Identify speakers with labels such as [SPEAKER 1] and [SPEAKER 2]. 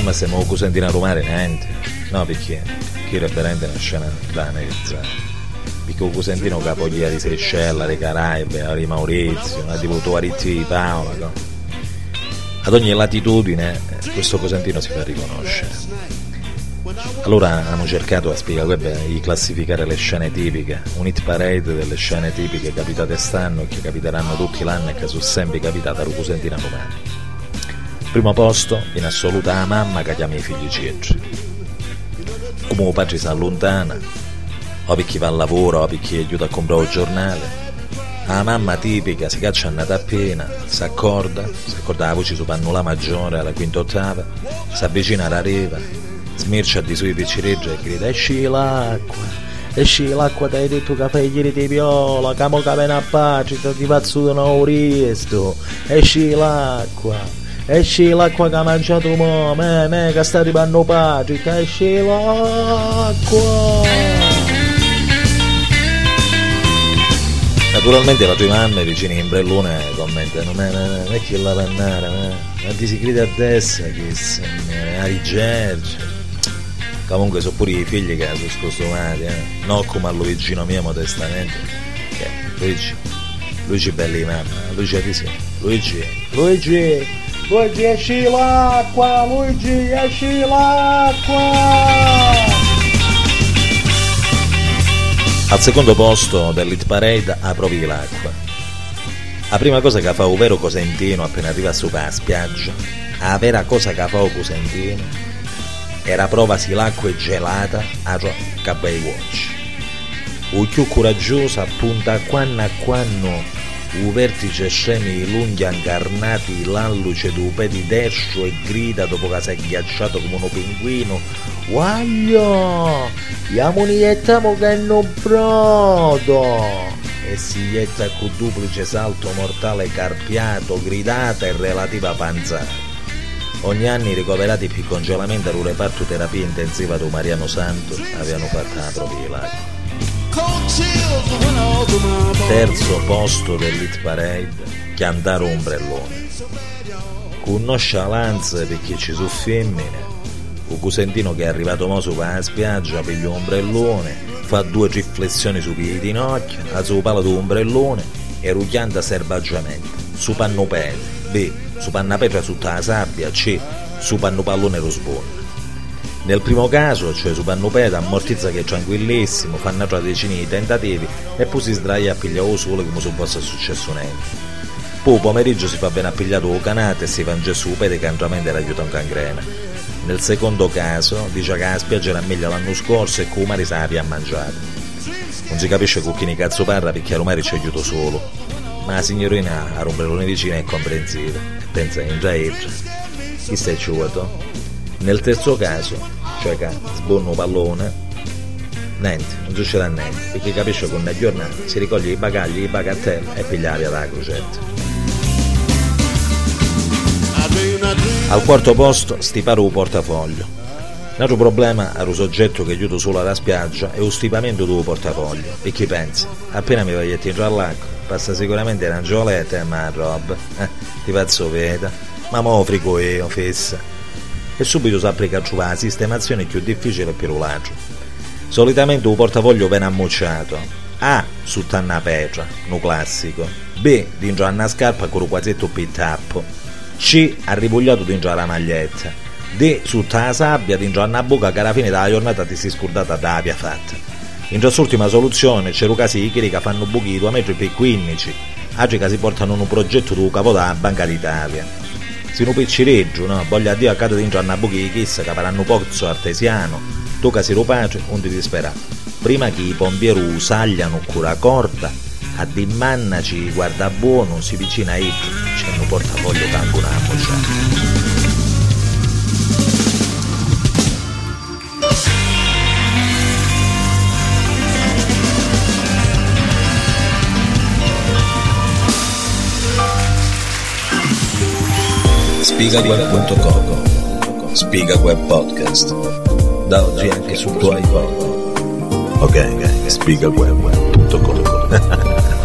[SPEAKER 1] ma siamo cosentino a rumare niente. No, perché? Che era veramente una scena da analizzare. Perché il cosentino capoglia di Seychelles, di Caraibe, di Maurizio, tipo Tuaritti di Paola, no? Ad ogni latitudine questo cosentino si fa riconoscere. Allora abbiamo cercato a spiegare di classificare le scene tipiche, un hit parade delle scene tipiche capitate stanno e che capiteranno tutti l'anno e che sono sempre capitate a Rucusentina Romani. Primo posto, in assoluta, la mamma che chiama i figli ciechi. Come il padre si allontana, o per chi va al lavoro, o per chi aiuta a comprare il giornale. La mamma tipica si caccia annata appena, si accorda, si accorda la voce su pannula maggiore alla quinta ottava, si avvicina alla riva, smircia di sui piccireggi e grida esci l'acqua esci l'acqua ti hai detto che fai ieri di viola che mo che a pace ti pazzuto non riesco esci l'acqua esci l'acqua che ha mangiato mo me, me che sta arrivando pace esci l'acqua Naturalmente la tua mamma vicino in brellone commentano ma, ma, ma, ma che la pannara ma, ti si grida a destra che se a rigerge comunque sono pure i figli che sono scostumati eh? non come a Luigino mio modestamente che Luigi Luigi belli mamma Luigi sì. Luigi Luigi Luigi esci l'acqua Luigi esci l'acqua al secondo posto dell'Hit Parade approvi l'acqua la prima cosa che fa un vero cosentino appena arriva su la spiaggia la vera cosa che fa un cosentino era prova si l'acqua gelata a Cabay Watch. O più coraggioso appunta quando a quando u vertice scemi lunghi incarnati l'alluce du pedi destro e grida dopo che si è ghiacciato come un pinguino Guaglio! Iamo niettiamo che non brodo! E si ietta con duplice salto mortale carpiato, gridata e relativa panzata. Ogni anno i ricoverati più congelamento al reparto terapia intensiva di Mariano Santo avevano fatto la propria l'acqua. Terzo posto dell'Hit Parade, chiantare ombrellone. Con nonchalance perché ci sono femmine, un cosentino che è arrivato mo su la spiaggia, piglia un ombrellone, fa due riflessioni su piedi ginocchia, a su palo di ombrellone e ruchianta selvaggiamente, su pannopede B. Su pannapetra tutta la sabbia, C. Su pannopallone rosbone. Nel primo caso, cioè su pannopeta, ammortizza che è tranquillissimo, fa una decina di tentativi e poi si sdraia a pigliare sole come se fosse successo niente. Poi pomeriggio si fa ben appigliato o canate e si fa in gesso pede che andamente aiuta un cangrena. Nel secondo caso dice che la spiaggia era meglio l'anno scorso e che Umari sa ha mangiato. Non si capisce con chi ne cazzo parla perché Umari ci aiuta solo ma la signorina a romperone vicina è comprensiva pensa in già chi stai ciuato nel terzo caso cioè che sbonno pallone niente, non succederà niente perché capisce che una giornata si raccoglie i bagagli, i bagatelle e piglia via dalla crocetta al quarto posto stipare un portafoglio L'altro problema è un soggetto che aiuta solo alla spiaggia è lo stipamento del portafoglio. E chi pensa? Appena mi voglio entrare all'acqua, passa sicuramente una gioletta ma roba, eh, ti pazzo veda, ma mo frigo io, fessa. E subito si applica a la sistemazione più difficile per l'agio. Solitamente un portafoglio viene ammucciato, A su tanna petra, no classico, B dentro una scarpa con un quasetto pittappo, C arrivogliato dentro la maglietta, D su la sabbia dentro una buca che alla fine della giornata ti si scordata da via fatta. In quest'ultima soluzione c'è casi che fanno buchi 2 metri per 15, altri che si portano un progetto di capo della Banca d'Italia. Se non piccireggio, no? Voglia Dio a caso dentro una buchi di chissa che faranno pozzo artesiano, che si pace, non ti disperare. Prima che i pompieri usagliano cura corta, a dimmannaci guarda buono, si vicina a eggio, c'è un portafoglio tanto una moccia. spigaweb.com Spiga Web Podcast. Da oggi anche sul tuo iPod ok, spigaweb.com